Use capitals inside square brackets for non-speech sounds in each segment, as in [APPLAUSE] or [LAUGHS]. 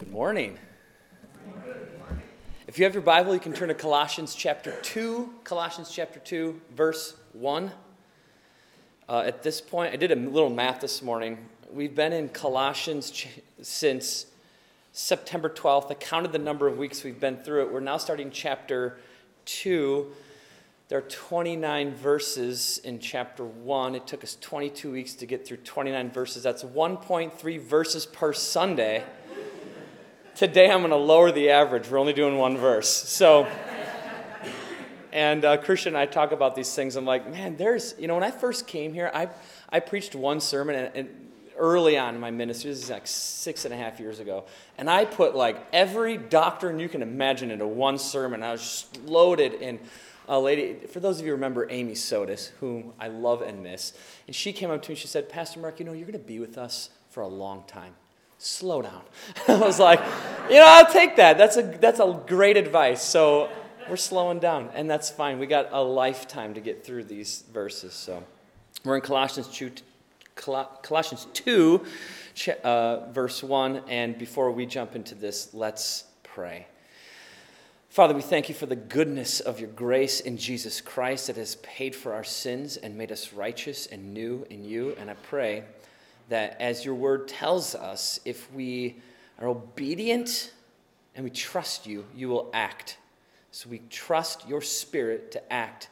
Good morning. If you have your Bible, you can turn to Colossians chapter 2, Colossians chapter 2, verse 1. Uh, at this point, I did a little math this morning. We've been in Colossians ch- since September 12th. I counted the number of weeks we've been through it. We're now starting chapter 2. There are 29 verses in chapter 1. It took us 22 weeks to get through 29 verses. That's 1.3 verses per Sunday. Today I'm going to lower the average. We're only doing one verse. So, and uh, Christian and I talk about these things. I'm like, man, there's, you know, when I first came here, I, I preached one sermon and, and early on in my ministry, this is like six and a half years ago, and I put like every doctrine you can imagine into one sermon. I was just loaded in a lady, for those of you remember Amy Sotis, whom I love and miss, and she came up to me and she said, Pastor Mark, you know, you're going to be with us for a long time slow down. [LAUGHS] I was like, you know, I'll take that. That's a, that's a great advice. So we're slowing down, and that's fine. We got a lifetime to get through these verses. So we're in Colossians 2, Colossians 2 uh, verse 1. And before we jump into this, let's pray. Father, we thank you for the goodness of your grace in Jesus Christ that has paid for our sins and made us righteous and new in you. And I pray that, as your word tells us, if we are obedient and we trust you, you will act. So we trust your spirit to act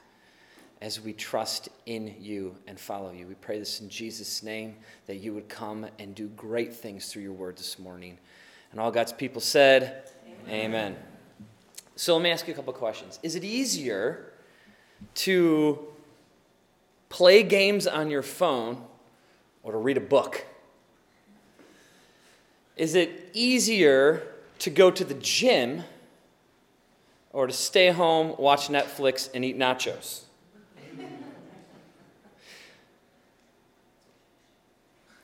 as we trust in you and follow you. We pray this in Jesus' name that you would come and do great things through your word this morning. And all God's people said, Amen. Amen. So let me ask you a couple questions. Is it easier to play games on your phone or to read a book? Is it easier to go to the gym or to stay home, watch Netflix, and eat nachos?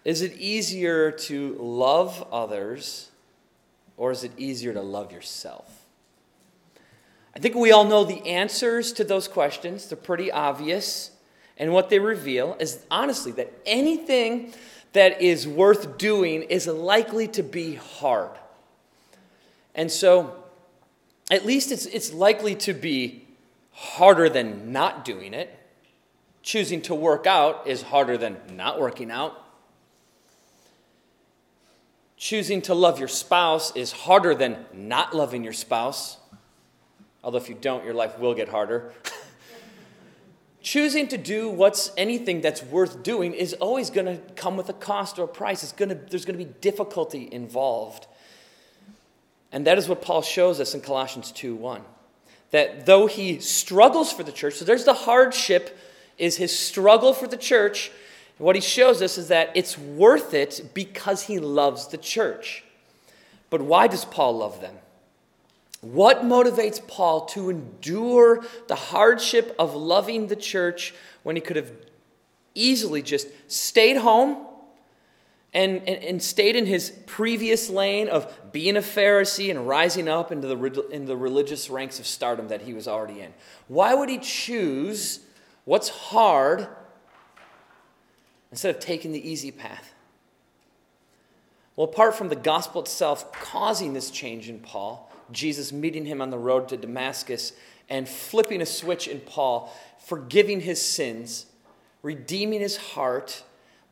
Is it easier to love others or is it easier to love yourself? I think we all know the answers to those questions. They're pretty obvious. And what they reveal is honestly that anything that is worth doing is likely to be hard. And so, at least it's, it's likely to be harder than not doing it. Choosing to work out is harder than not working out. Choosing to love your spouse is harder than not loving your spouse. Although, if you don't, your life will get harder. [LAUGHS] choosing to do what's anything that's worth doing is always going to come with a cost or a price. It's going to, there's going to be difficulty involved. And that is what Paul shows us in Colossians 2 1. That though he struggles for the church, so there's the hardship, is his struggle for the church. What he shows us is that it's worth it because he loves the church. But why does Paul love them? What motivates Paul to endure the hardship of loving the church when he could have easily just stayed home and, and, and, stayed in his previous lane of being a Pharisee and rising up into the, in the religious ranks of stardom that he was already in? Why would he choose what's hard instead of taking the easy path? Well, apart from the gospel itself causing this change in Paul, Jesus meeting him on the road to Damascus and flipping a switch in Paul, forgiving his sins, redeeming his heart,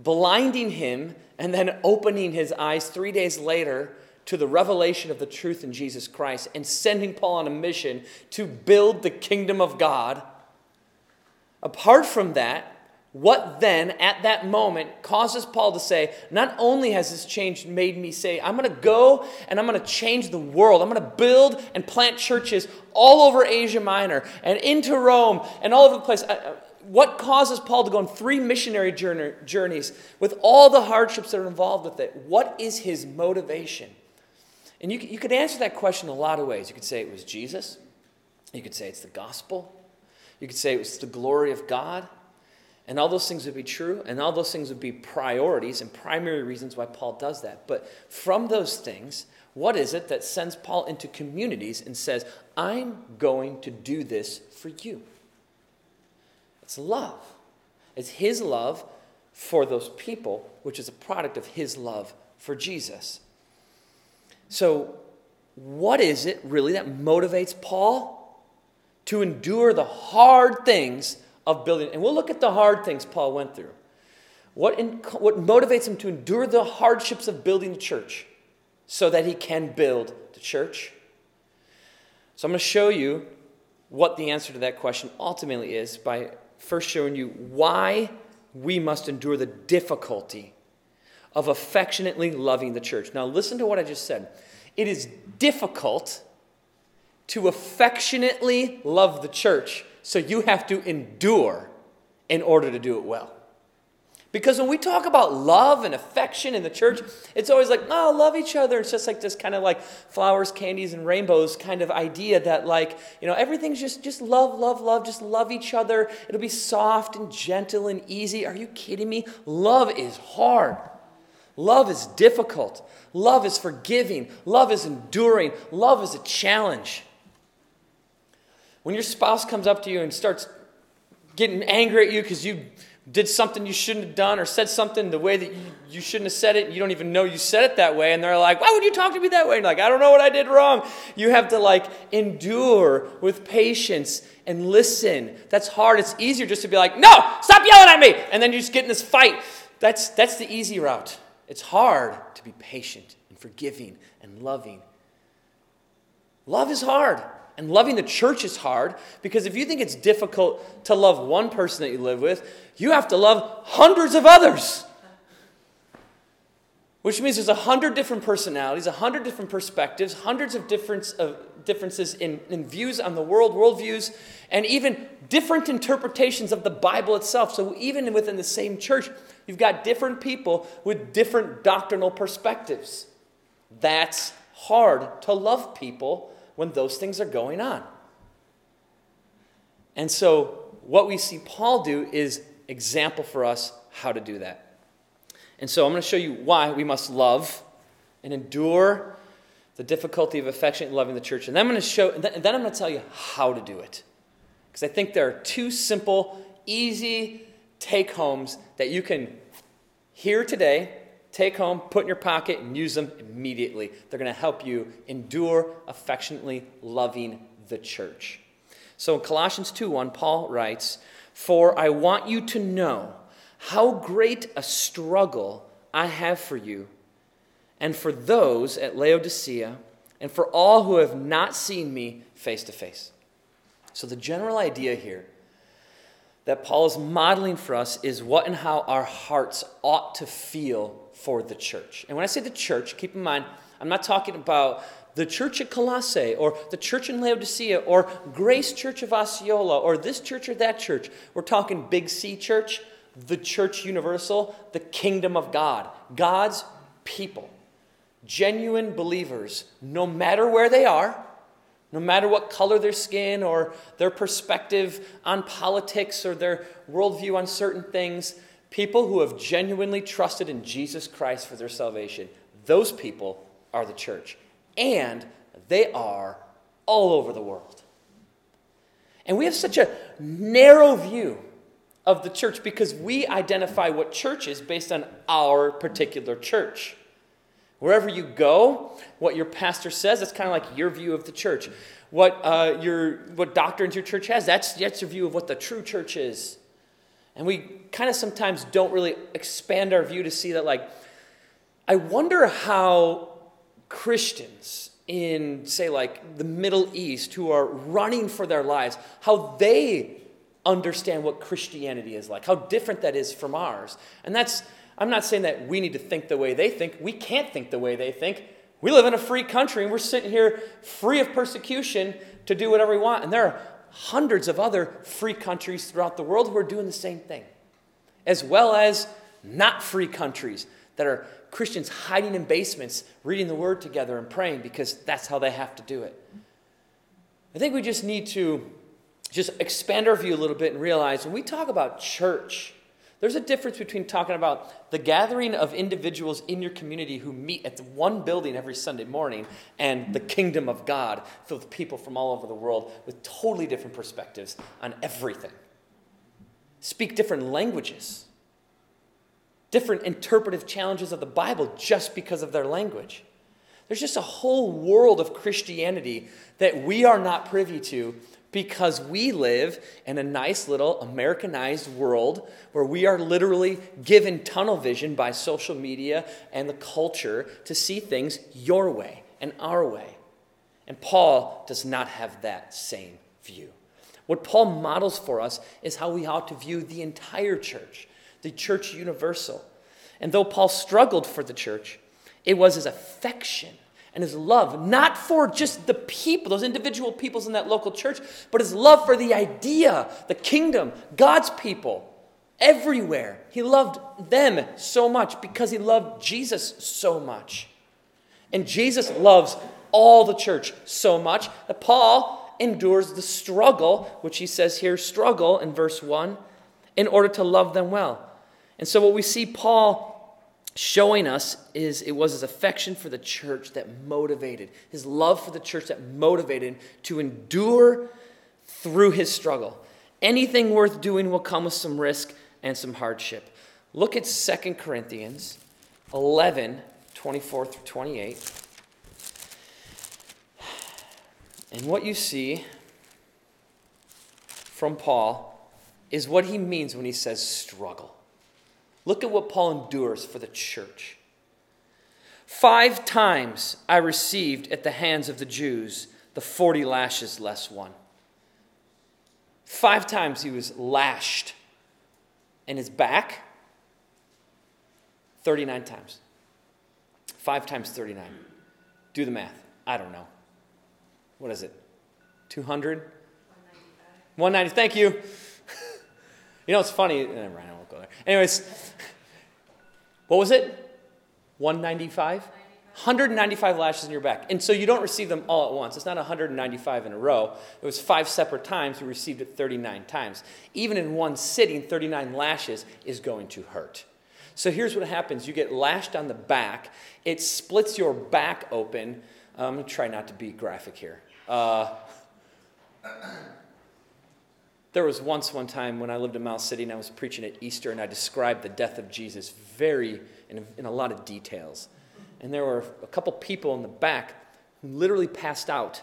blinding him, and then opening his eyes three days later to the revelation of the truth in Jesus Christ and sending Paul on a mission to build the kingdom of God. Apart from that, what then, at that moment, causes Paul to say, Not only has this change made me say, I'm going to go and I'm going to change the world. I'm going to build and plant churches all over Asia Minor and into Rome and all over the place. Uh, uh, what causes Paul to go on three missionary journeys with all the hardships that are involved with it? What is his motivation? And you, you could answer that question a lot of ways. You could say it was Jesus, you could say it's the gospel, you could say it was the glory of God. And all those things would be true, and all those things would be priorities and primary reasons why Paul does that. But from those things, what is it that sends Paul into communities and says, I'm going to do this for you? It's love. It's his love for those people, which is a product of his love for Jesus. So, what is it really that motivates Paul to endure the hard things of building? And we'll look at the hard things Paul went through. What, in, what motivates him to endure the hardships of building the church so that he can build the church? So, I'm going to show you what the answer to that question ultimately is by first showing you why we must endure the difficulty of affectionately loving the church. Now, listen to what I just said. It is difficult to affectionately love the church, so you have to endure in order to do it well. Because when we talk about love and affection in the church, it's always like, oh, love each other. It's just like this kind of like flowers, candies, and rainbows kind of idea that like, you know, everything's just just love, love, love, just love each other. It'll be soft and gentle and easy. Are you kidding me? Love is hard. Love is difficult. Love is forgiving. Love is enduring. Love is a challenge. When your spouse comes up to you and starts getting angry at you because you did something you shouldn't have done or said something the way that you, you shouldn't have said it, and you don't even know you said it that way, and they're like, Why would you talk to me that way? And like, I don't know what I did wrong. You have to like endure with patience and listen. That's hard. It's easier just to be like, No, stop yelling at me. And then you just get in this fight. That's, that's the easy route. It's hard to be patient and forgiving and loving. Love is hard. And loving the church is hard because if you think it's difficult to love one person that you live with, you have to love hundreds of others. Which means there's a hundred different personalities, a hundred different perspectives, hundreds of, difference of differences in, in views on the world, worldviews, and even different interpretations of the Bible itself. So even within the same church, you've got different people with different doctrinal perspectives. That's hard to love people when those things are going on. And so what we see Paul do is example for us how to do that. And so I'm going to show you why we must love and endure the difficulty of affectionately loving the church. And then I'm going to show, and then, I'm going to tell you how to do it. Because I think there are two simple, easy take homes that you can hear today, take home, put in your pocket, and use them immediately. They're going to help you endure affectionately loving the church. So in Colossians 2 1, Paul writes, For I want you to know how great a struggle I have for you, and for those at Laodicea, and for all who have not seen me face to face. So, the general idea here that Paul is modeling for us is what and how our hearts ought to feel for the church. And when I say the church, keep in mind, I'm not talking about the church at Colossae or the church in Laodicea or Grace Church of Osceola or this church or that church. We're talking Big C Church the church universal, the kingdom of God, God's people, genuine believers, no matter where they are, no matter what color their skin or their perspective on politics or their worldview on certain things, people who have genuinely trusted in Jesus Christ for their salvation, those people are the church. And they are all over the world. And we have such a narrow view of the church because we identify what church is based on our particular church. Wherever you go, what your pastor says, that's kind of like your view of the church. What, uh, your, what doctrines your church has, that's, that's your view of what the true church is. And we kind of sometimes don't really expand our view to see that, like, I wonder how Christians in, say, like the Middle East who are running for their lives, how they understand what Christianity is like, how different that is from ours. And that's, I'm not saying that we need to think the way they think. We can't think the way they think. We live in a free country and we're sitting here free of persecution to do whatever we want. And there are hundreds of other free countries throughout the world who are doing the same thing, as well as not free countries that are Christians hiding in basements, reading the word together and praying because that's how they have to do it. I think we just need to just expand our view a little bit and realize when we talk about church, there's a difference between talking about the gathering of individuals in your community who meet at one building every Sunday morning and the kingdom of God filled with people from all over the world with totally different perspectives on everything. Speak different languages, different interpretive challenges of the Bible just because of their language. There's just a whole world of Christianity that we are not privy to because we live in a nice little Americanized world where we are literally given tunnel vision by social media and the culture to see things your way and our way. And Paul does not have that same view. What Paul models for us is how we ought to view the entire church, the church universal. And though Paul struggled for the church, it was his affection and his love, not for just the people, those individual peoples in that local church, but his love for the idea, the kingdom, God's people everywhere. He loved them so much because he loved Jesus so much. And Jesus loves all the church so much that Paul endures the struggle, which he says here struggle in verse 1, in order to love them well. And so, what we see Paul showing us is it was his affection for the church that motivated, his love for the church that motivated to endure through his struggle. Anything worth doing will come with some risk and some hardship. Look at 2 Corinthians 11 24 through 28. And what you see from Paul is what he means when he says struggle. Look at what Paul endures for the church. Five times I received at the hands of the Jews the 40 lashes less one. Five times he was lashed. And his back, 39 times. Five times 39. Do the math. I don't know. What is it? 200? 195. 190. Thank you. [LAUGHS] you know, it's funny. Never mind, Anyways, what was it? 195? 195 lashes in your back. And so you don't receive them all at once. It's not 195 in a row. It was five separate times. You received it 39 times. Even in one sitting, 39 lashes is going to hurt. So here's what happens you get lashed on the back, it splits your back open. Um, I'm going to try not to be graphic here. Uh, there was once one time when I lived in Miles City and I was preaching at Easter and I described the death of Jesus very, in, in a lot of details. And there were a couple people in the back who literally passed out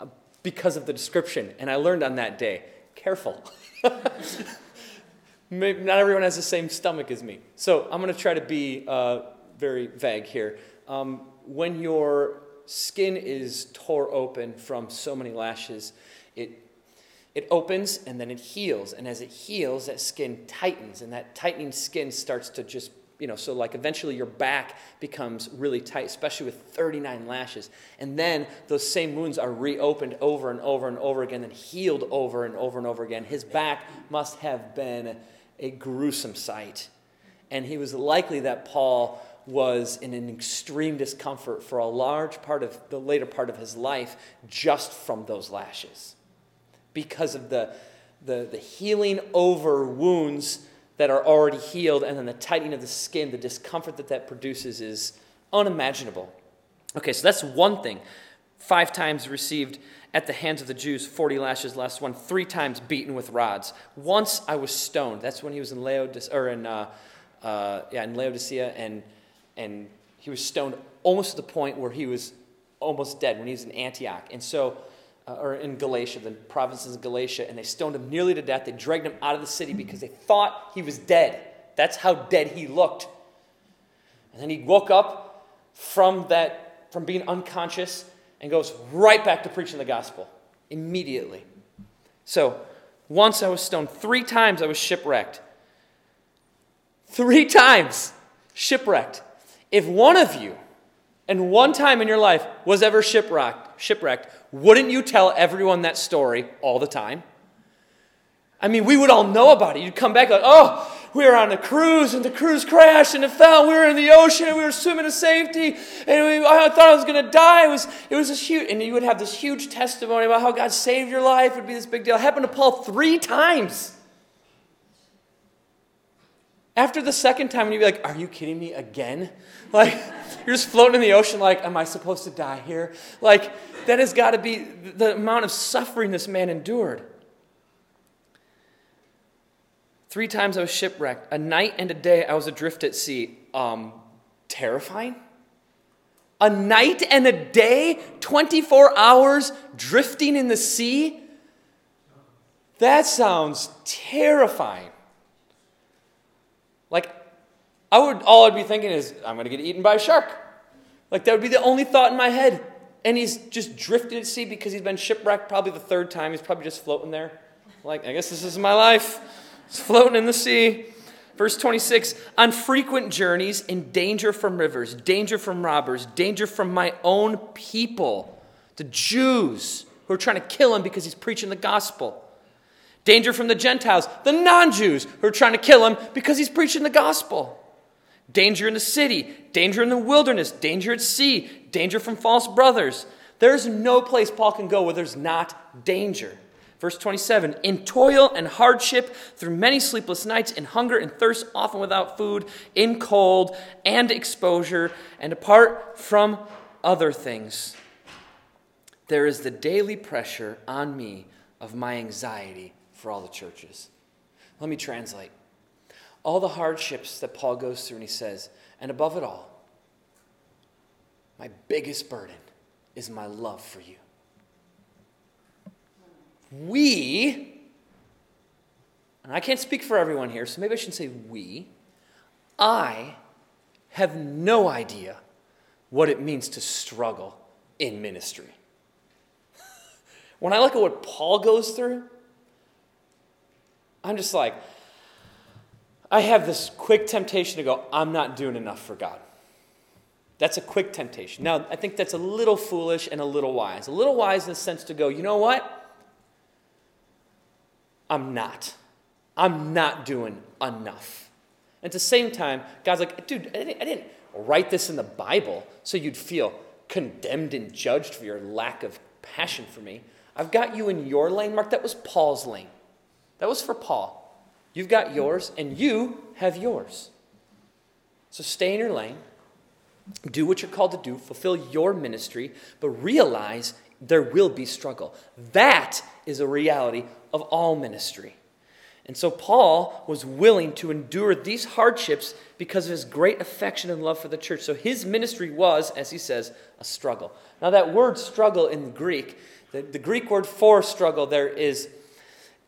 uh, because of the description. And I learned on that day careful. [LAUGHS] Maybe not everyone has the same stomach as me. So I'm going to try to be uh, very vague here. Um, when your skin is tore open from so many lashes, it it opens and then it heals. And as it heals, that skin tightens, and that tightening skin starts to just, you know, so like eventually your back becomes really tight, especially with 39 lashes. And then those same wounds are reopened over and over and over again, and healed over and over and over again. His back must have been a gruesome sight. And he was likely that Paul was in an extreme discomfort for a large part of the later part of his life just from those lashes because of the, the, the healing over wounds that are already healed and then the tightening of the skin, the discomfort that that produces is unimaginable. Okay, so that's one thing. Five times received at the hands of the Jews, 40 lashes last one, three times beaten with rods. Once I was stoned. That's when he was in Laodicea, or in, uh, uh, yeah, in Laodicea, and, and he was stoned almost to the point where he was almost dead when he was in Antioch. And so uh, or in Galatia, the provinces of Galatia, and they stoned him nearly to death. They dragged him out of the city because they thought he was dead. That's how dead he looked. And then he woke up from that, from being unconscious, and goes right back to preaching the gospel immediately. So, once I was stoned, three times I was shipwrecked. Three [LAUGHS] times shipwrecked. If one of you, and one time in your life, was ever shipwrecked, shipwrecked, wouldn't you tell everyone that story all the time? I mean, we would all know about it. You'd come back like, oh, we were on a cruise and the cruise crashed and it fell. We were in the ocean and we were swimming to safety and we, I thought I was going to die. It was, it was this huge, and you would have this huge testimony about how God saved your life. It would be this big deal. It happened to Paul three times. After the second time, you'd be like, are you kidding me again? [LAUGHS] Like, you're just floating in the ocean, like, am I supposed to die here? Like, that has got to be the amount of suffering this man endured. Three times I was shipwrecked. A night and a day I was adrift at sea. Um, terrifying? A night and a day, 24 hours drifting in the sea? That sounds terrifying. Like, I would, all I'd be thinking is, I'm going to get eaten by a shark. Like, that would be the only thought in my head. And he's just drifted at sea because he's been shipwrecked probably the third time. He's probably just floating there. Like, I guess this is my life. It's floating in the sea. Verse 26 On frequent journeys, in danger from rivers, danger from robbers, danger from my own people, the Jews who are trying to kill him because he's preaching the gospel. Danger from the Gentiles, the non Jews who are trying to kill him because he's preaching the gospel. Danger in the city, danger in the wilderness, danger at sea, danger from false brothers. There's no place Paul can go where there's not danger. Verse 27 In toil and hardship, through many sleepless nights, in hunger and thirst, often without food, in cold and exposure, and apart from other things, there is the daily pressure on me of my anxiety for all the churches. Let me translate. All the hardships that Paul goes through, and he says, and above it all, my biggest burden is my love for you. We, and I can't speak for everyone here, so maybe I shouldn't say we, I have no idea what it means to struggle in ministry. [LAUGHS] when I look at what Paul goes through, I'm just like, I have this quick temptation to go, I'm not doing enough for God. That's a quick temptation. Now, I think that's a little foolish and a little wise. A little wise in the sense to go, you know what? I'm not. I'm not doing enough. And at the same time, God's like, dude, I didn't write this in the Bible so you'd feel condemned and judged for your lack of passion for me. I've got you in your lane, Mark. That was Paul's lane. That was for Paul. You've got yours, and you have yours. So stay in your lane, do what you're called to do, fulfill your ministry, but realize there will be struggle. That is a reality of all ministry. And so Paul was willing to endure these hardships because of his great affection and love for the church. So his ministry was, as he says, a struggle. Now, that word struggle in the Greek, the, the Greek word for struggle there is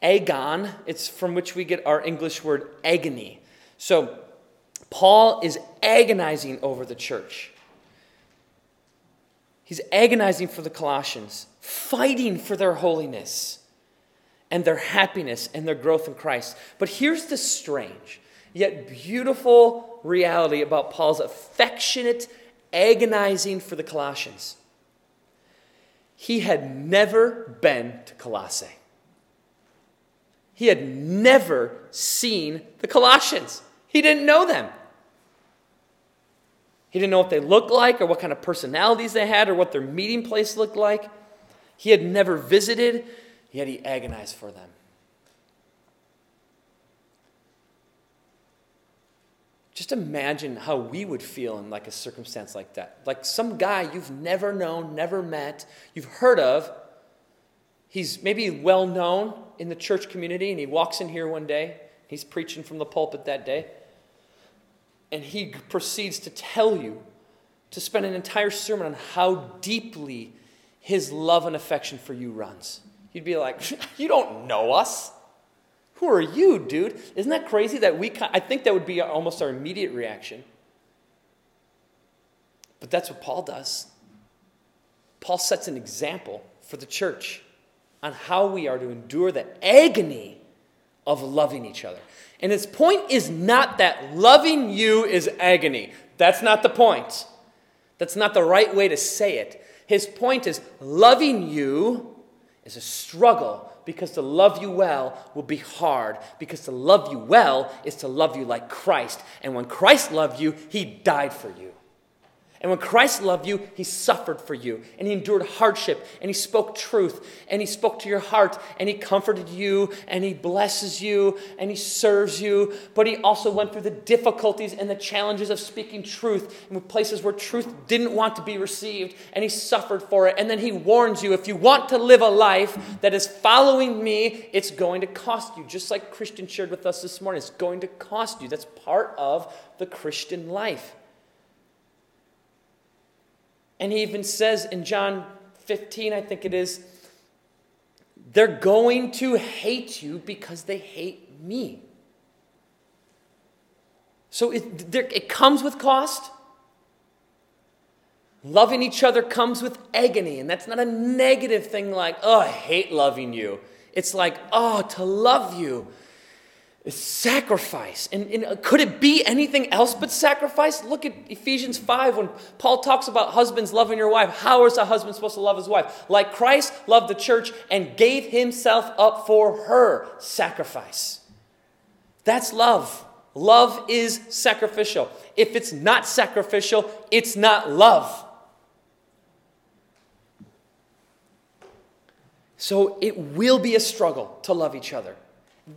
agon. It's from which we get our English word agony. So Paul is agonizing over the church. He's agonizing for the Colossians, fighting for their holiness and their happiness and their growth in Christ. But here's the strange yet beautiful reality about Paul's affectionate agonizing for the Colossians. He had never been to Colossae. He had never seen the Colossians. He didn't know them. He didn't know what they looked like or what kind of personalities they had or what their meeting place looked like. He had never visited, yet he agonized for them. Just imagine how we would feel in like a circumstance like that. Like some guy you've never known, never met, you've heard of. He's maybe well known in the church community, and he walks in here one day. He's preaching from the pulpit that day and he proceeds to tell you to spend an entire sermon on how deeply his love and affection for you runs. You'd be like, [LAUGHS] You don't know us. Who are you, dude? Isn't that crazy that we, I think that would be almost our immediate reaction. But that's what Paul does. Paul sets an example for the church on how we are to endure the agony of loving each other. And his point is not that loving you is agony. That's not the point. That's not the right way to say it. His point is loving you is a struggle because to love you well will be hard. Because to love you well is to love you like Christ. And when Christ loved you, he died for you. And when Christ loved you, he suffered for you, and he endured hardship, and he spoke truth, and he spoke to your heart, and he comforted you, and he blesses you, and he serves you. But he also went through the difficulties and the challenges of speaking truth in places where truth didn't want to be received, and he suffered for it. And then he warns you if you want to live a life that is following me, it's going to cost you. Just like Christian shared with us this morning, it's going to cost you. That's part of the Christian life. And he even says in John 15, I think it is, they're going to hate you because they hate me. So it, there, it comes with cost. Loving each other comes with agony, and that's not a negative thing like, oh, I hate loving you. It's like, oh, to love you sacrifice. And, and, could it be anything else but sacrifice? Look at Ephesians 5 when Paul talks about husbands loving your wife. How is a husband supposed to love his wife? Like Christ loved the church and gave himself up for her sacrifice. That's love. Love is sacrificial. If it's not sacrificial, it's not love. So it will be a struggle to love each other.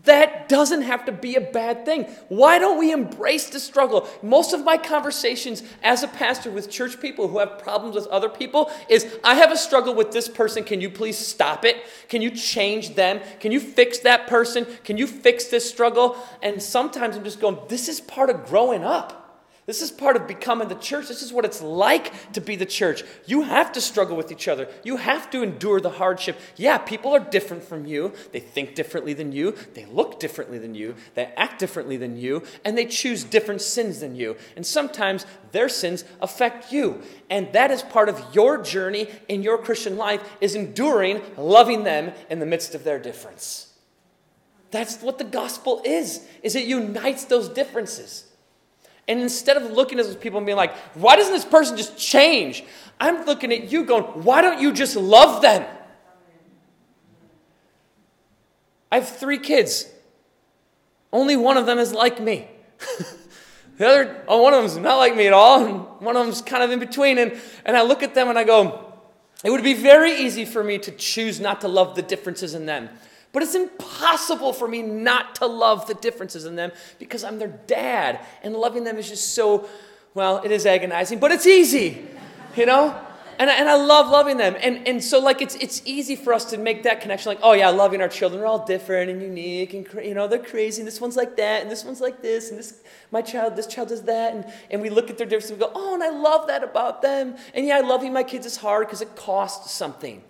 That doesn't have to be a bad thing. Why don't we embrace the struggle? Most of my conversations as a pastor with church people who have problems with other people is I have a struggle with this person. Can you please stop it? Can you change them? Can you fix that person? Can you fix this struggle? And sometimes I'm just going, this is part of growing up. This is part of becoming the church. This is what it's like to be the church. You have to struggle with each other. You have to endure the hardship. Yeah, people are different from you. They think differently than you. They look differently than you. They act differently than you. And they choose different sins than you. And sometimes their sins affect you. And that is part of your journey in your Christian life is enduring, loving them in the midst of their difference. That's what the gospel is. Is it unites those differences. And instead of looking at those people and being like, why doesn't this person just change? I'm looking at you going, why don't you just love them? I have three kids. Only one of them is like me. [LAUGHS] the other, oh, one of them is not like me at all, and one of them is kind of in between. And, and I look at them and I go, it would be very easy for me to choose not to love the differences in them. But it's impossible for me not to love the differences in them because I'm their dad. And loving them is just so, well, it is agonizing, but it's easy, you know? And I, and I love loving them. And, and so, like, it's, it's easy for us to make that connection. Like, oh, yeah, loving our children. They're all different and unique and, you know, they're crazy. And this one's like that. And this one's like this. And this, my child, this child does that. And, and we look at their differences and we go, oh, and I love that about them. And yeah, loving my kids is hard because it costs something.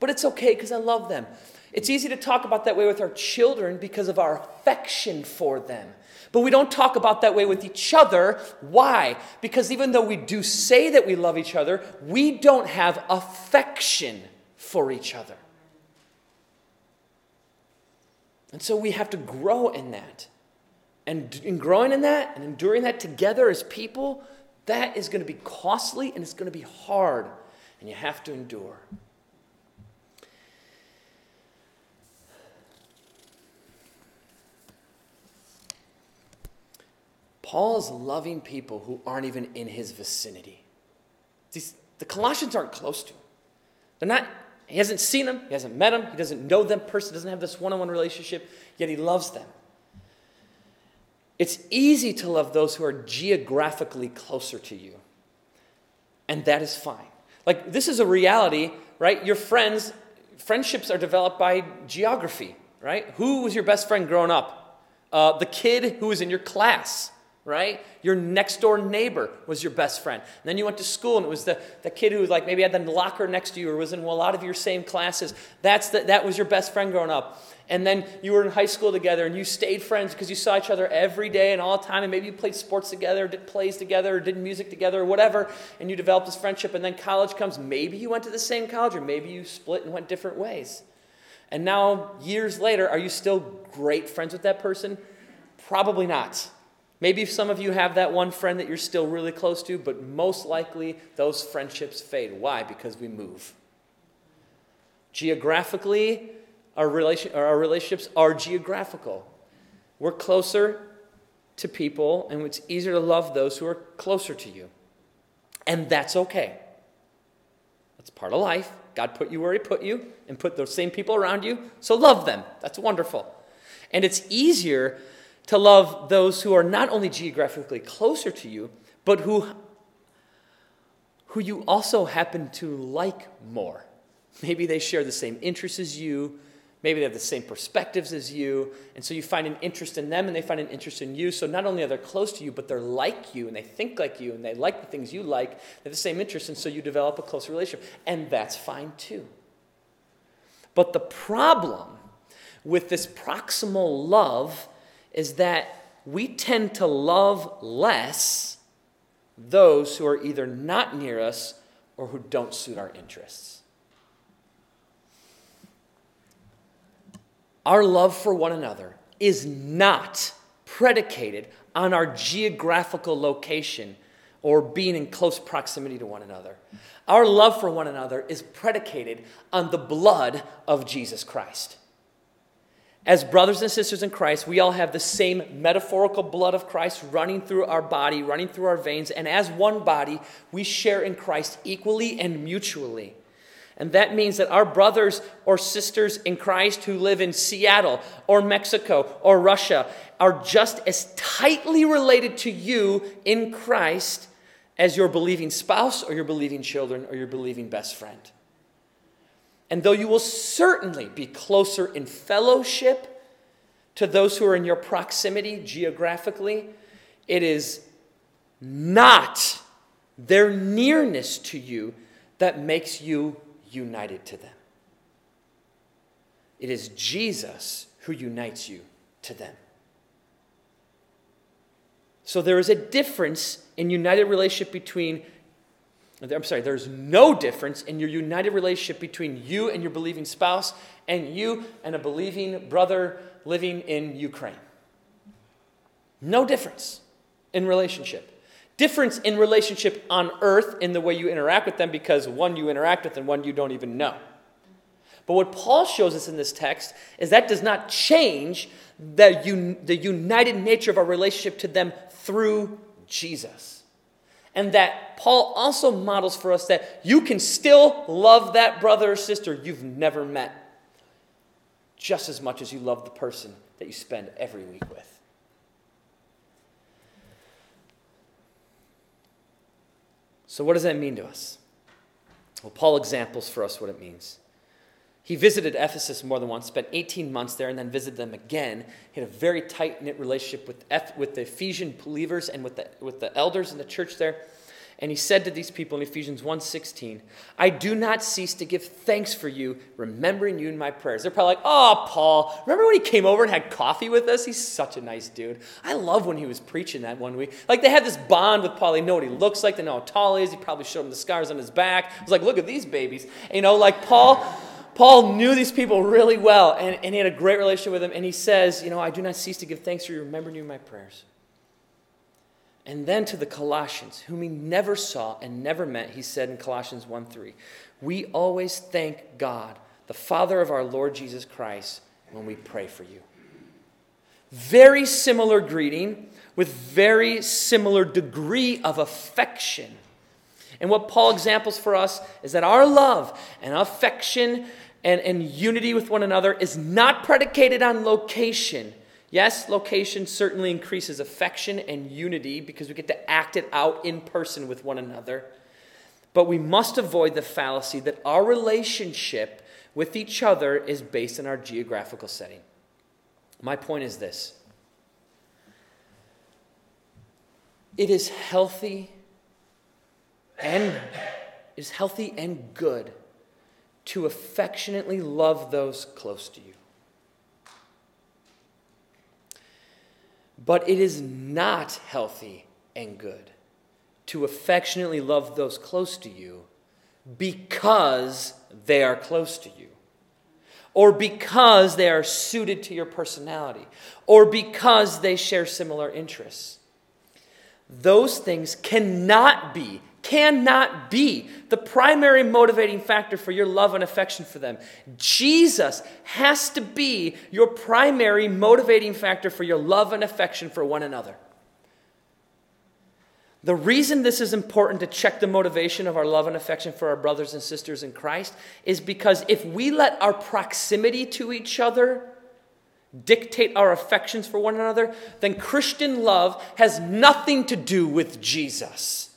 But it's okay because I love them. It's easy to talk about that way with our children because of our affection for them. But we don't talk about that way with each other. Why? Because even though we do say that we love each other, we don't have affection for each other. And so we have to grow in that. And in growing in that and enduring that together as people, that is going to be costly and it's going to be hard. And you have to endure. Paul's loving people who aren't even in his vicinity. These, the Colossians aren't close to him. They're not, he hasn't seen them, he hasn't met them, he doesn't know them person, doesn't have this one on one relationship, yet he loves them. It's easy to love those who are geographically closer to you, and that is fine. Like, this is a reality, right? Your friends, friendships are developed by geography, right? Who was your best friend growing up? Uh, the kid who was in your class right? Your next door neighbor was your best friend. And then you went to school and it was the, the kid who was like maybe had the locker next to you or was in a lot of your same classes. That's the, that was your best friend growing up. And then you were in high school together and you stayed friends because you saw each other every day and all the time. And maybe you played sports together, did plays together, did music together, or whatever. And you developed this friendship. And then college comes. Maybe you went to the same college or maybe you split and went different ways. And now, years later, are you still great friends with that person? Probably not. Maybe some of you have that one friend that you're still really close to, but most likely those friendships fade. Why? Because we move. Geographically, our, relation, our relationships are geographical. We're closer to people, and it's easier to love those who are closer to you. And that's okay. That's part of life. God put you where He put you and put those same people around you, so love them. That's wonderful. And it's easier to love those who are not only geographically closer to you, but who, who you also happen to like more. Maybe they share the same interests as you. Maybe they have the same perspectives as you, and so you find an interest in them and they find an interest in you. So not only are they close to you, but they're like you and they think like you and they like the things you like. They have the same interests. and so you develop a closer relationship. And that's fine too. But the problem with this proximal love is that we tend to love less those who are either not near us or who don't suit our interests. Our love for one another is not predicated on our geographical location or being in close proximity to one another. Our love for one another is predicated on the blood of Jesus Christ. As brothers and sisters in Christ, we all have the same metaphorical blood of Christ running through our body, running through our veins, and as one body, we share in Christ equally and mutually. And that means that our brothers or sisters in Christ who live in Seattle or Mexico or Russia are just as tightly related to you in Christ as your believing spouse or your believing children or your believing best friend. And though you will certainly be closer in fellowship to those who are in your proximity geographically, it is not their nearness to you that makes you united to them. It is Jesus who unites you to them. So there is a difference in united relationship between I'm sorry, there's no difference in your united relationship between you and your believing spouse and you and a believing brother living in Ukraine. No difference in relationship. Difference in relationship on earth in the way you interact with them because one you interact with and one you don't even know. But what Paul shows us in this text is that does not change the, un- the united nature of our relationship to them through Jesus. And that Paul also models for us that you can still love that brother or sister you've never met just as much as you love the person that you spend every week with. So, what does that mean to us? Well, Paul examples for us what it means. He visited Ephesus more than once, spent 18 months there, and then visited them again. He had a very tight knit relationship with, with the Ephesian believers and with the, with the elders in the church there. And he said to these people in Ephesians 1:16, I do not cease to give thanks for you, remembering you in my prayers. They're probably like, oh, Paul, remember when he came over and had coffee with us? He's such a nice dude. I love when he was preaching that one week. Like they had this bond with Paul. They know what he looks like, they know how tall he is. He probably showed them the scars on his back. He was like, look at these babies. You know, like Paul. Paul knew these people really well, and, and he had a great relationship with them. And he says, You know, I do not cease to give thanks for you, remembering you in my prayers. And then to the Colossians, whom he never saw and never met, he said in Colossians 1 3, We always thank God, the Father of our Lord Jesus Christ, when we pray for you. Very similar greeting with very similar degree of affection. And what Paul examples for us is that our love and affection and, and unity with one another is not predicated on location. Yes, location certainly increases affection and unity because we get to act it out in person with one another. But we must avoid the fallacy that our relationship with each other is based on our geographical setting. My point is this it is healthy and is healthy and good to affectionately love those close to you. But it is not healthy and good to affectionately love those close to you because they are close to you, or because they are suited to your personality, or because they share similar interests. Those things cannot be cannot be the primary motivating factor for your love and affection for them. Jesus has to be your primary motivating factor for your love and affection for one another. The reason this is important to check the motivation of our love and affection for our brothers and sisters in Christ is because if we let our proximity to each other dictate our affections for one another, then Christian love has nothing to do with Jesus.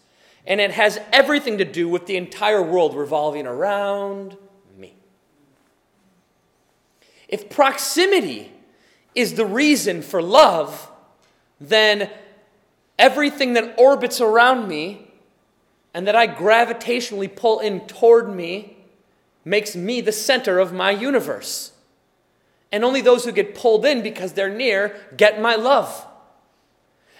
And it has everything to do with the entire world revolving around me. If proximity is the reason for love, then everything that orbits around me and that I gravitationally pull in toward me makes me the center of my universe. And only those who get pulled in because they're near get my love.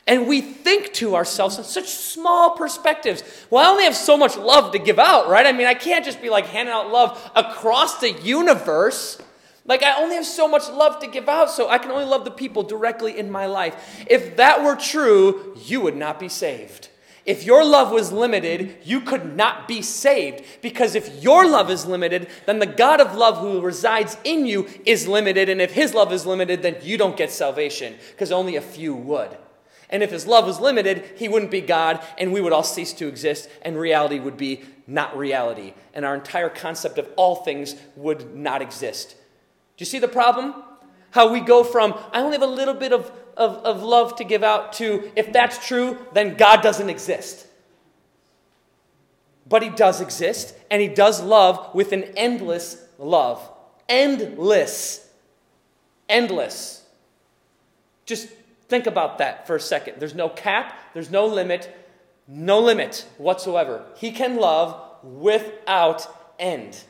And we think to ourselves in such small perspectives. Well, I only have so much love to give out, right? I mean, I can't just be like handing out love across the universe. Like, I only have so much love to give out, so I can only love the people directly in my life. If that were true, you would not be saved. If your love was limited, you could not be saved. Because if your love is limited, then the God of love who resides in you is limited. And if his love is limited, then you don't get salvation, because only a few would. And if his love was limited, he wouldn't be God, and we would all cease to exist, and reality would be not reality. And our entire concept of all things would not exist. Do you see the problem? How we go from, I only have a little bit of, of, of love to give out, to, if that's true, then God doesn't exist. But He does exist, and He does love with an endless love. Endless. Endless. Just think about that for a second. There's no cap, there's no limit, no limit whatsoever. He can love without end.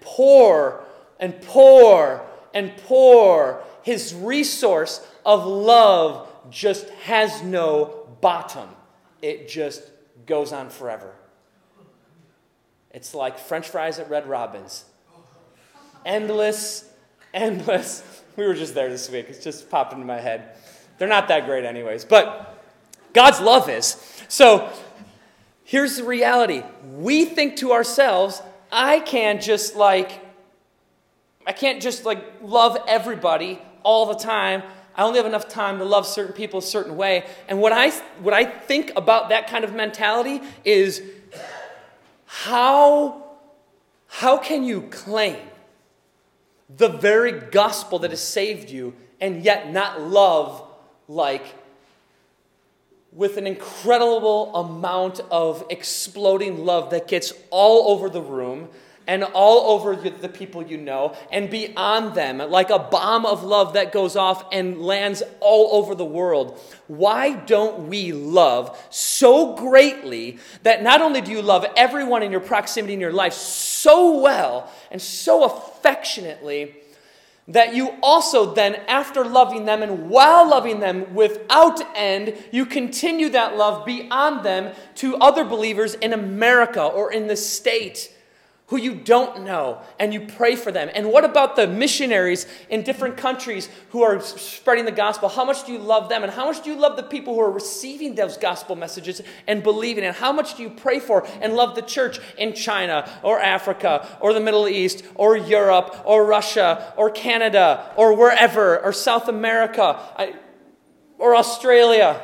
Pour and pour and pour. His resource of love just has no bottom, it just goes on forever. It's like French fries at Red Robin's. Endless, endless. [LAUGHS] We were just there this week. It's just popped into my head. They're not that great, anyways. But God's love is. So here's the reality we think to ourselves, I can't just like I can't just like love everybody all the time. I only have enough time to love certain people a certain way. And what I, what I think about that kind of mentality is how, how can you claim the very gospel that has saved you and yet not love like with an incredible amount of exploding love that gets all over the room and all over the people you know and beyond them, like a bomb of love that goes off and lands all over the world. Why don't we love so greatly that not only do you love everyone in your proximity in your life so well and so affectionately, that you also then, after loving them and while loving them without end, you continue that love beyond them to other believers in America or in the state who you don't know and you pray for them? And what about the missionaries in different countries who are spreading the gospel? How much do you love them? And how much do you love the people who are receiving those gospel messages and believing? And how much do you pray for and love the church in China or Africa or the Middle East or Europe or Russia or Canada or wherever or South America or Australia?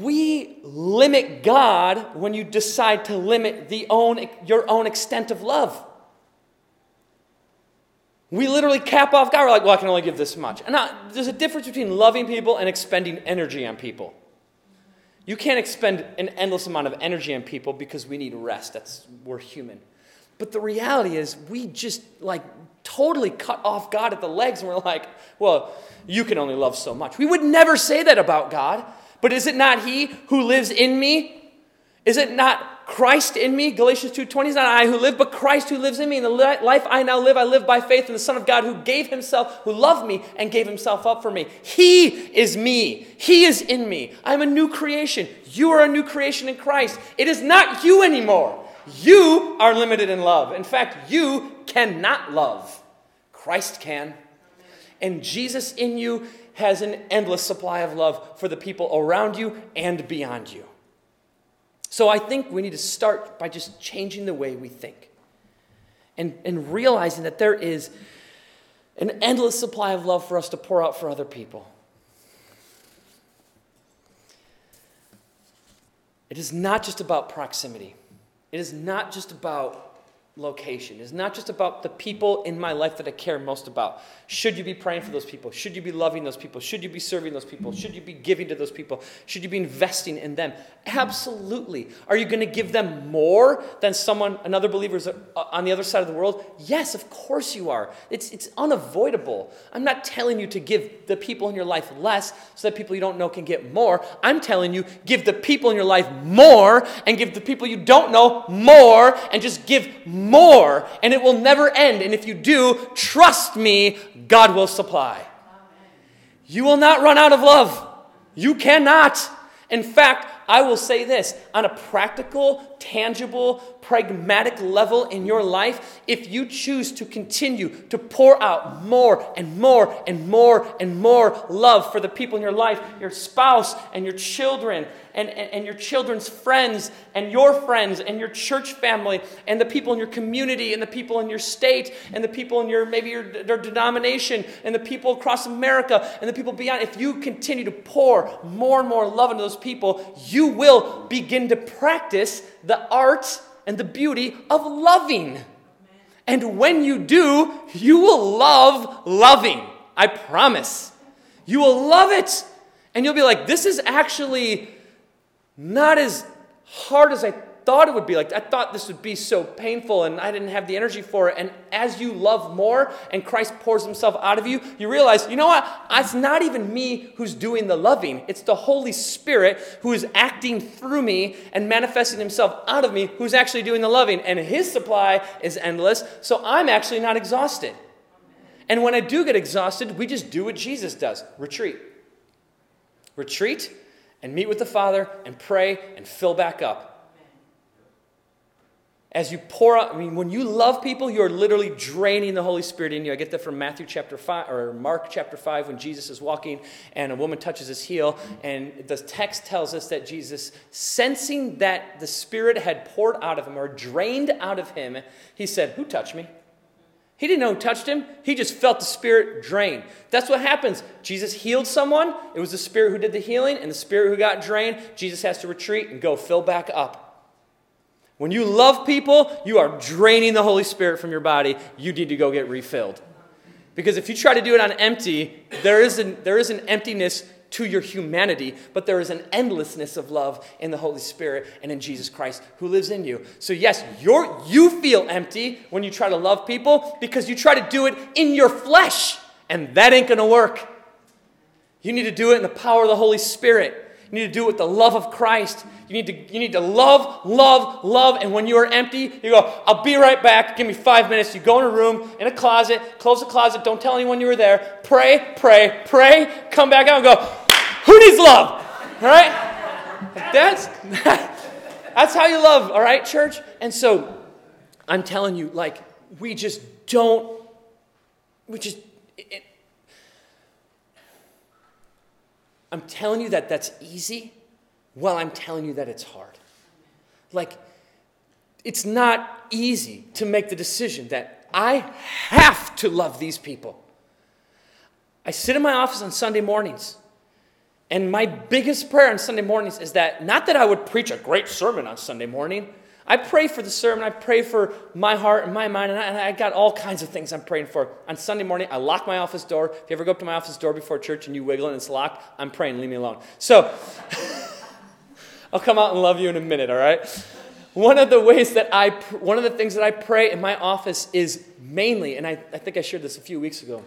We limit God when you decide to limit the own, your own extent of love. We literally cap off God. We're like, well, I can only give this much. And now, there's a difference between loving people and expending energy on people. You can't expend an endless amount of energy on people because we need rest. That's we're human. But the reality is, we just like totally cut off God at the legs, and we're like, well, you can only love so much. We would never say that about God. But is it not he who lives in me? Is it not Christ in me? Galatians 2:20 is not I who live, but Christ who lives in me. And the life I now live, I live by faith in the Son of God who gave himself, who loved me and gave himself up for me. He is me. He is in me. I'm a new creation. You are a new creation in Christ. It is not you anymore. You are limited in love. In fact, you cannot love. Christ can. And Jesus in you has an endless supply of love for the people around you and beyond you. So I think we need to start by just changing the way we think and, and realizing that there is an endless supply of love for us to pour out for other people. It is not just about proximity. It is not just about location. It's not just about the people in my life that I care most about. Should you be praying for those people? Should you be loving those people? Should you be serving those people? Should you be giving to those people? Should you be investing in them? Absolutely. Are you going to give them more than someone, another believer uh, on the other side of the world? Yes, of course you are. It's, it's unavoidable. I'm not telling you to give the people in your life less so that people you don't know can get more. I'm telling you, give the people in your life more and give the people you don't know more and just give and it will never end. And if you do, trust me, God will supply. You will not run out of love. You cannot. In fact, I will say this on a practical, tangible, pragmatic level in your life, if you choose to continue to pour out more and more and more and more love for the people in your life, your spouse and your children and, and, and, your children's friends and your friends and your church family and the people in your community and the people in your state and the people in your maybe your, your denomination and the people across America and the people beyond, if you continue to pour more and more love into those people, you will begin to practice the art and the beauty of loving. And when you do, you will love loving. I promise. You will love it. And you'll be like, this is actually not as hard as I thought it would be. Like, I thought this would be so painful and I didn't have the energy for it. And as you love more and Christ pours himself out of you, you realize, you know what? Ah, it's not even me who's doing the loving, it's the Holy Spirit who is acting through me and manifesting himself out of me who's actually doing the loving. And his supply is endless, so I'm actually not exhausted. And when I do get exhausted, we just do what Jesus does retreat. Retreat and meet with the Father and pray and fill back up. As you pour out, I mean, when you love people, you're literally draining the Holy Spirit in you. I get that from Matthew chapter 5 or Mark chapter 5 when Jesus is walking and a woman touches his heel. And the text tells us that Jesus, sensing that the Spirit had poured out of him or drained out of him, he said, Who touched me? He didn't know who touched him. He just felt the spirit drain. That's what happens. Jesus healed someone. It was the spirit who did the healing, and the spirit who got drained, Jesus has to retreat and go fill back up. When you love people, you are draining the Holy Spirit from your body. You need to go get refilled. Because if you try to do it on empty, there is an, there is an emptiness to your humanity, but there is an endlessness of love in the Holy Spirit and in Jesus Christ who lives in you. So, yes, you're, you feel empty when you try to love people because you try to do it in your flesh, and that ain't gonna work. You need to do it in the power of the Holy Spirit. You need to do it with the love of Christ. You need to, you need to love, love, love. And when you are empty, you go, I'll be right back. Give me five minutes. You go in a room, in a closet, close the closet. Don't tell anyone you were there. Pray, pray, pray. Come back out and go, who needs love? All right? That's, [LAUGHS] that's how you love, all right, church? And so I'm telling you, like, we just don't, we just, I'm telling you that that's easy while I'm telling you that it's hard. Like, it's not easy to make the decision that I have to love these people. I sit in my office on Sunday mornings and my biggest prayer on Sunday mornings is that not that I would preach a great sermon on Sunday morning. I pray for the sermon, I pray for my heart and my mind, and I, and I, got all kinds of things I'm praying for. On Sunday morning, I lock my office door. If you ever go up to my office door before church and you wiggle and it's locked, I'm praying, leave me alone. So, [LAUGHS] I'll come out and love you in a minute, all right? One of the ways that I, one of the things that I pray in my office is mainly, and I, I think I shared this a few weeks ago,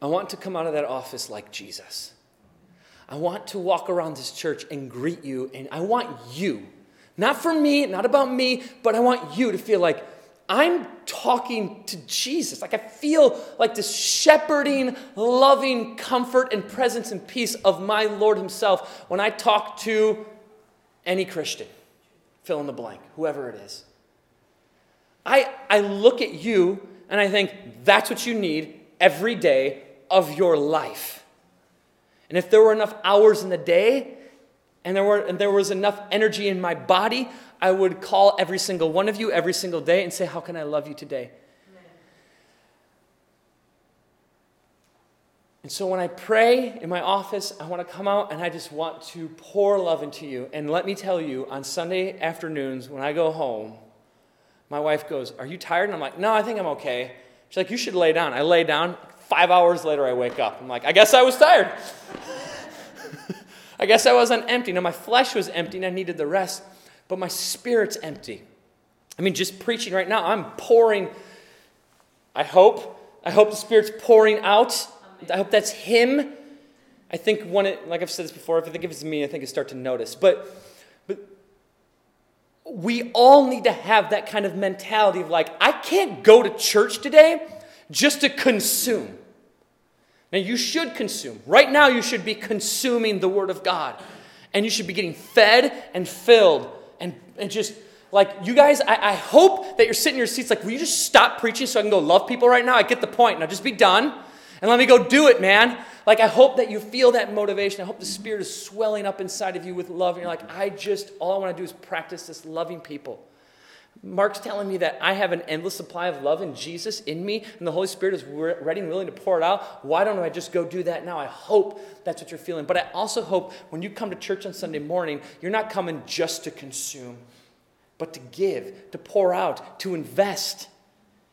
I want to come out of that office like Jesus. I want to walk around this church and greet you, and I want you, not for me, not about me, but I want you to feel like I'm talking to Jesus. Like I feel like this shepherding, loving comfort and presence and peace of my Lord Himself when I talk to any Christian, fill in the blank, whoever it is. I, I look at you and I think that's what you need every day of your life. And if there were enough hours in the day and there, were, and there was enough energy in my body, I would call every single one of you every single day and say, How can I love you today? And so when I pray in my office, I want to come out and I just want to pour love into you. And let me tell you, on Sunday afternoons when I go home, My wife goes, Are you tired? And I'm like, No, I think I'm okay. She's like, You should lay down. I lay down. Five hours later, I wake up. I'm like, I guess I was tired. [LAUGHS] I guess I wasn't empty. Now, my flesh was empty and I needed the rest, but my spirit's empty. I mean, just preaching right now, I'm pouring. I hope. I hope the Spirit's pouring out. I hope that's Him. I think it, like I've said this before, if I think it's me, I think I start to notice. But, but we all need to have that kind of mentality of like, I can't go to church today just to consume. Now, you should consume. Right now, you should be consuming the Word of God. And you should be getting fed and filled and, and just like, you guys, I, I hope that you're sitting in your seats like, will you just stop preaching so I can go love people right now? I get the point. Now just be done and let me go do it, man. Like, I hope that you feel that motivation. I hope the Spirit is swelling up inside of you with love. And you're like, I just, all I want to do is practice this loving people. Mark's telling me that I have an endless supply of love in Jesus in me, and the Holy Spirit is ready and willing to pour it out. Why don't I just go do that now? I hope that's what you're feeling. But I also hope when you come to church on Sunday morning, you're not coming just to consume but to give, to pour out, to invest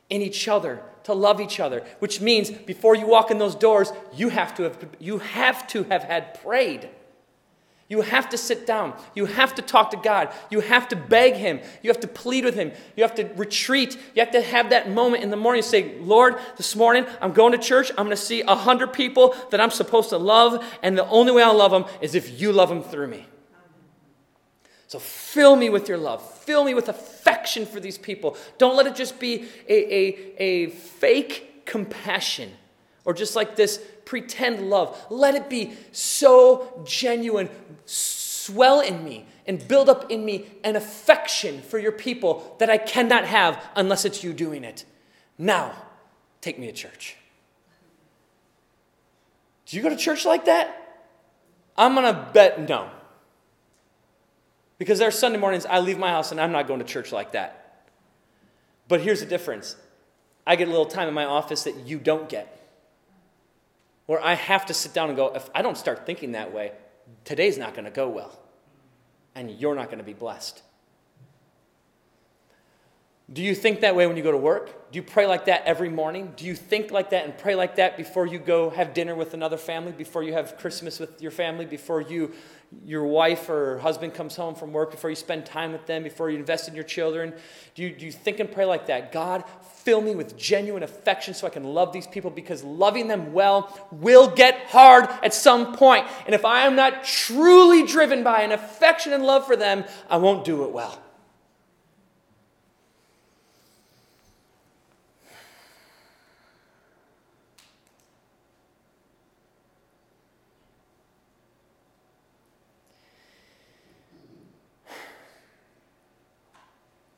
in each other, to love each other, which means before you walk in those doors, you have to have, you have, to have had prayed. You have to sit down. You have to talk to God. You have to beg Him. You have to plead with Him. You have to retreat. You have to have that moment in the morning say, Lord, this morning I'm going to church. I'm going to see a hundred people that I'm supposed to love, and the only way I'll love them is if you love them through me. So fill me with your love. Fill me with affection for these people. Don't let it just be a, a, a fake compassion or just like this pretend love. Let it be so genuine, swell in me, and build up in me an affection for your people that I cannot have unless it's you doing it. Now, take me to church. Do you go to church like that? I'm going to bet no. Because there are Sunday mornings I leave my house and I'm not going to church like that. But here's the difference I get a little time in my office that you don't get. Where I have to sit down and go, if I don't start thinking that way, today's not going to go well. And you're not going to be blessed. Do you think that way when you go to work? Do you pray like that every morning? Do you think like that and pray like that before you go have dinner with another family, before you have Christmas with your family, before you your wife or husband comes home from work, before you spend time with them, before you invest in your children? Do you, do you think and pray like that? God, fill me with genuine affection so I can love these people because loving them well will get hard at some point. And if I am not truly driven by an affection and love for them, I won't do it well.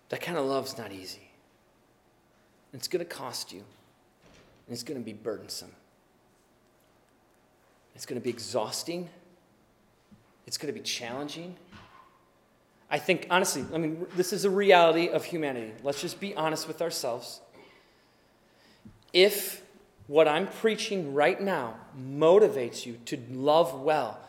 That kind of love's not easy. It's going to cost you, and it's going to be burdensome. It's going to be exhausting. It's going to be challenging. I think, honestly, I mean, this is a reality of humanity. Let's just be honest with ourselves. If what I'm preaching right now motivates you to love well,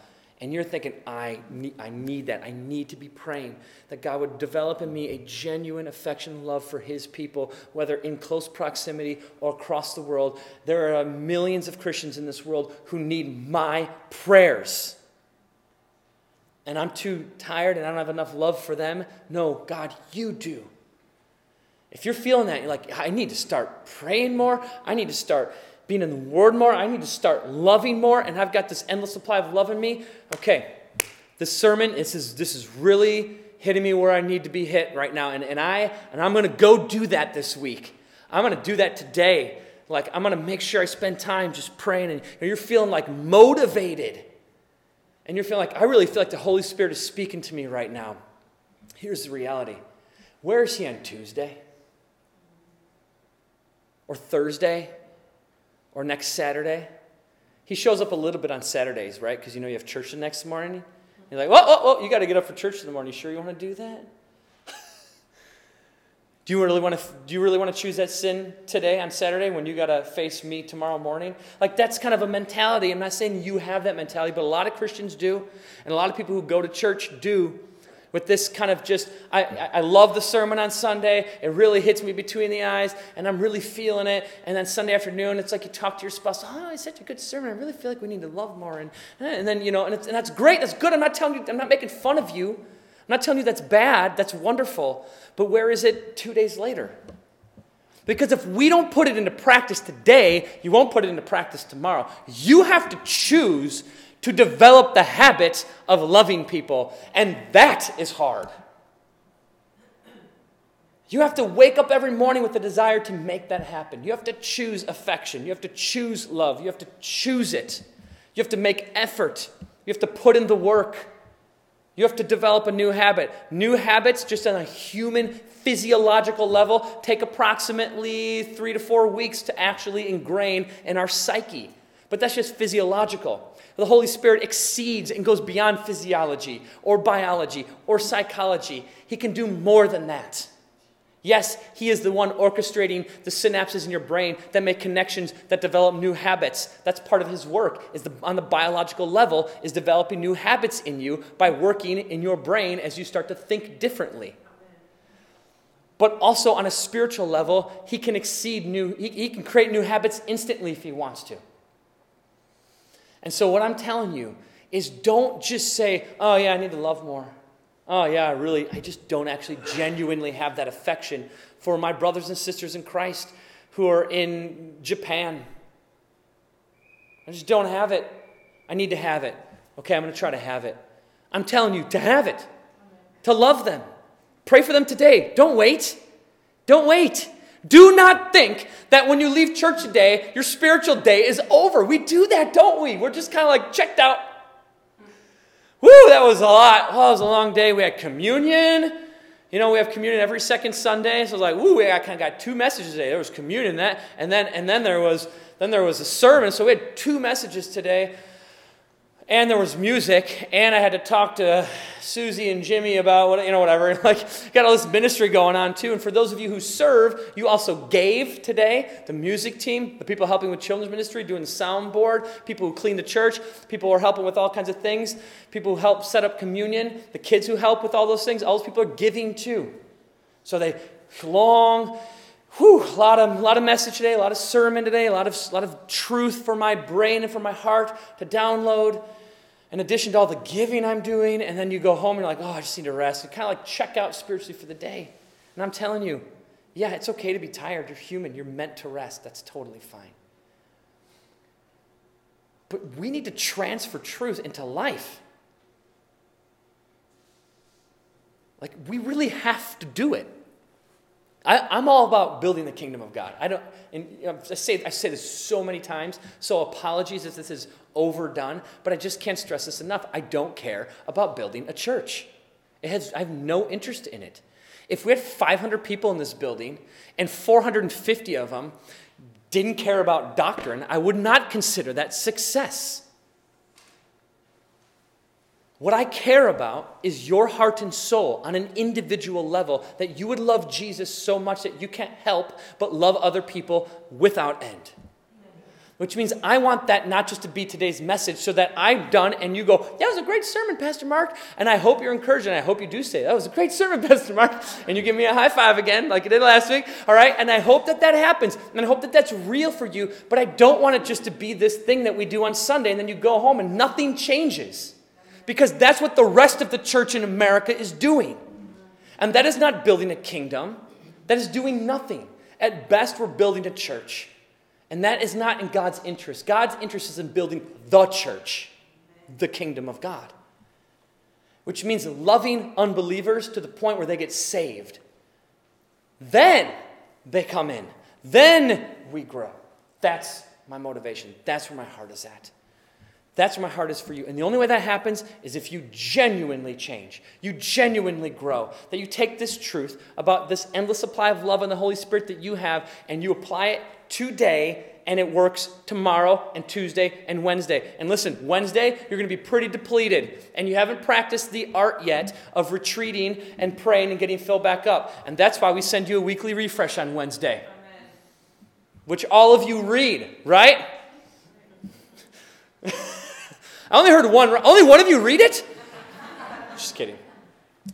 and you're thinking, I need, I need that. I need to be praying that God would develop in me a genuine affection and love for His people, whether in close proximity or across the world. There are millions of Christians in this world who need my prayers. And I'm too tired and I don't have enough love for them. No, God, you do. If you're feeling that, you're like, I need to start praying more. I need to start being in the Word more. I need to start loving more, and I've got this endless supply of love in me. Okay, this sermon this is this is really hitting me where I need to be hit right now, and, and I and I'm gonna go do that this week. I'm gonna do that today. Like I'm gonna make sure I spend time just praying, and you're feeling like motivated, and you're feeling like I really feel like the Holy Spirit is speaking to me right now. Here's the reality. Where is he on Tuesday? Or Thursday? Or next Saturday. He shows up a little bit on Saturdays, right? Because you know you have church the next morning. You're like, oh, oh, oh, you got to get up for church in the morning. You sure you want to do that? [LAUGHS] do you really want to? Do you really want to choose that sin today on Saturday when you got to face me tomorrow morning? Like that's kind of a mentality. I'm not saying you have that mentality, but a lot of Christians do, and a lot of people who go to church do. With this kind of just, I, I love the sermon on Sunday. It really hits me between the eyes, and I'm really feeling it. And then Sunday afternoon, it's like you talk to your spouse, oh, it's such a good sermon. I really feel like we need to love more. And, and then, you know, and, and that's great. That's good. I'm not telling you, I'm not making fun of you. I'm not telling you that's bad. That's wonderful. But where is it two days later? Because if we don't put it into practice today, you won't put it into practice tomorrow. You have to choose to develop the habit of loving people, and that is hard. You have to wake up every morning with the desire to make that happen. You have to choose affection. You have to choose love. You have to choose it. You have to make effort. You have to put in the work. You have to develop a new habit. New habits, just on a human physiological level, take approximately three to four weeks to actually ingrain in our psyche. But that's just physiological. The Holy Spirit exceeds and goes beyond physiology or biology or psychology. He can do more than that. Yes, He is the one orchestrating the synapses in your brain that make connections that develop new habits. That's part of His work, is the, on the biological level, is developing new habits in you by working in your brain as you start to think differently. But also on a spiritual level, He can exceed new, He, he can create new habits instantly if He wants to. And so, what I'm telling you is don't just say, oh, yeah, I need to love more. Oh, yeah, I really, I just don't actually genuinely have that affection for my brothers and sisters in Christ who are in Japan. I just don't have it. I need to have it. Okay, I'm going to try to have it. I'm telling you to have it, to love them. Pray for them today. Don't wait. Don't wait. Do not think that when you leave church today, your spiritual day is over. We do that, don't we? We're just kind of like checked out. Woo, that was a lot. Well, it was a long day. We had communion. You know, we have communion every second Sunday. So I was like, woo, I kind of got two messages today. There was communion that, and then and then there was then there was a sermon. So we had two messages today and there was music, and I had to talk to Susie and Jimmy about what you know, whatever. [LAUGHS] Like, got all this ministry going on too. And for those of you who serve, you also gave today. The music team, the people helping with children's ministry, doing the soundboard, people who clean the church, people who are helping with all kinds of things, people who help set up communion, the kids who help with all those things. All those people are giving too. So they long. Whew, a lot of, a lot of message today, a lot of sermon today, a lot of, a lot of truth for my brain and for my heart to download in addition to all the giving I'm doing, and then you go home and you're like, oh, I just need to rest. And kind of like check out spiritually for the day. And I'm telling you, yeah, it's okay to be tired. You're human. You're meant to rest. That's totally fine. But we need to transfer truth into life. Like, we really have to do it. I, am all about building the kingdom of God. I don't, and I say I say this so many times. So apologies if this is overdone, but I just can't stress this enough. I don't care about building a church. It has, I have no interest in it. If we had 500 people in this building and 450 of them didn't care about doctrine, I would not consider that success. What I care about is your heart and soul on an individual level, that you would love Jesus so much that you can't help but love other people without end. Which means I want that not just to be today's message so that I'm done and you go, That was a great sermon, Pastor Mark. And I hope you're encouraged and I hope you do say, That was a great sermon, [LAUGHS] Pastor Mark. And you give me a high five again, like you did last week. All right. And I hope that that happens. And I hope that that's real for you. But I don't want it just to be this thing that we do on Sunday and then you go home and nothing changes because that's what the rest of the church in America is doing. And that is not building a kingdom, that is doing nothing. At best, we're building a church. And that is not in God's interest. God's interest is in building the church, the kingdom of God, which means loving unbelievers to the point where they get saved. Then they come in. Then we grow. That's my motivation. That's where my heart is at. That's where my heart is for you. And the only way that happens is if you genuinely change, you genuinely grow, that you take this truth about this endless supply of love and the Holy Spirit that you have and you apply it today and it works tomorrow and Tuesday and Wednesday. And listen, Wednesday, you're going to be pretty depleted and you haven't practiced the art yet of retreating and praying and getting filled back up. And that's why we send you a weekly refresh on Wednesday, Amen. which all of you read, right? [LAUGHS] I only heard one. Only one of you read it? Just kidding.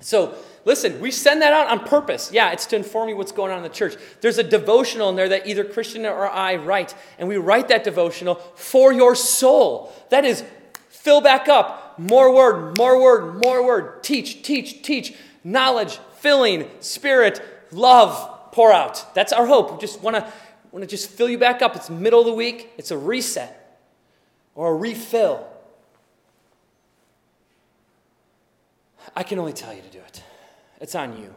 So, listen, we send that out on purpose. Yeah, it's to inform you what's going on in the church. There's a devotional in there that either Christian or I write, and we write that devotional for your soul. That is, fill back up. More word, more word, more word. Teach, teach, teach. Knowledge, filling, spirit, love, pour out. That's our hope. We just want to want to just fill you back up. It's middle of the week. It's a reset or a refill. I can only tell you to do it. It's on you.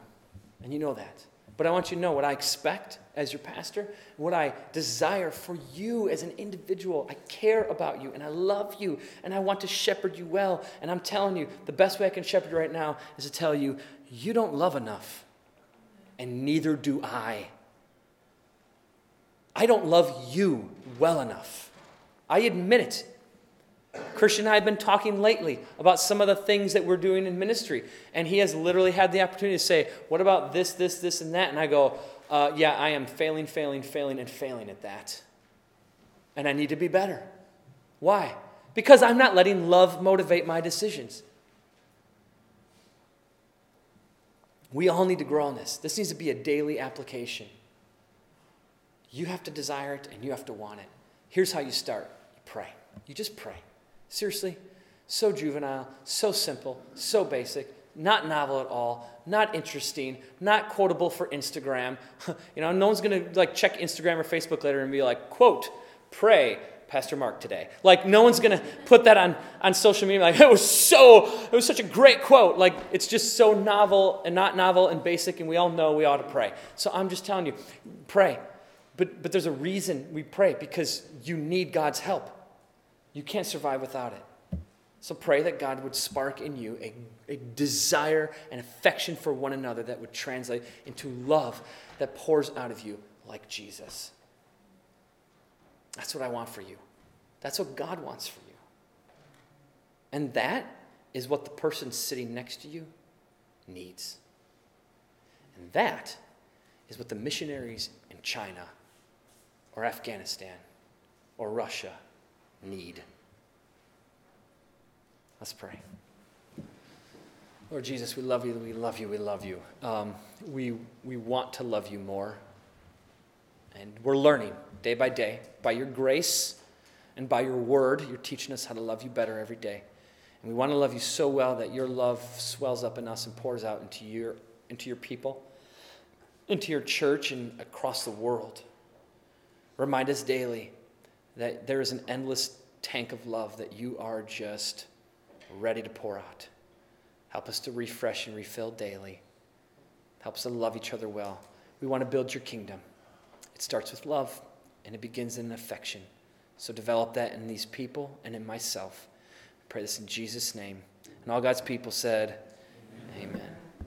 And you know that. But I want you to know what I expect as your pastor, what I desire for you as an individual. I care about you and I love you and I want to shepherd you well. And I'm telling you, the best way I can shepherd you right now is to tell you, you don't love enough. And neither do I. I don't love you well enough. I admit it. Christian and I have been talking lately about some of the things that we're doing in ministry. And he has literally had the opportunity to say, What about this, this, this, and that? And I go, uh, Yeah, I am failing, failing, failing, and failing at that. And I need to be better. Why? Because I'm not letting love motivate my decisions. We all need to grow on this. This needs to be a daily application. You have to desire it and you have to want it. Here's how you start you pray. You just pray. Seriously, so juvenile, so simple, so basic, not novel at all, not interesting, not quotable for Instagram. [LAUGHS] you know, no one's gonna like check Instagram or Facebook later and be like, quote, pray, Pastor Mark today. Like no one's gonna put that on, on social media like [LAUGHS] it was so it was such a great quote. Like it's just so novel and not novel and basic, and we all know we ought to pray. So I'm just telling you, pray. But but there's a reason we pray, because you need God's help. You can't survive without it. So pray that God would spark in you a, a desire and affection for one another that would translate into love that pours out of you like Jesus. That's what I want for you. That's what God wants for you. And that is what the person sitting next to you needs. And that is what the missionaries in China or Afghanistan or Russia need. Let's pray. Lord Jesus, we love you, we love you, we love you. Um, we, we want to love you more. And we're learning day by day. By your grace and by your word, you're teaching us how to love you better every day. And we want to love you so well that your love swells up in us and pours out into your, into your people, into your church, and across the world. Remind us daily that there is an endless tank of love that you are just ready to pour out. Help us to refresh and refill daily. Help us to love each other well. We want to build your kingdom. It starts with love and it begins in affection. So develop that in these people and in myself. I pray this in Jesus' name. And all God's people said,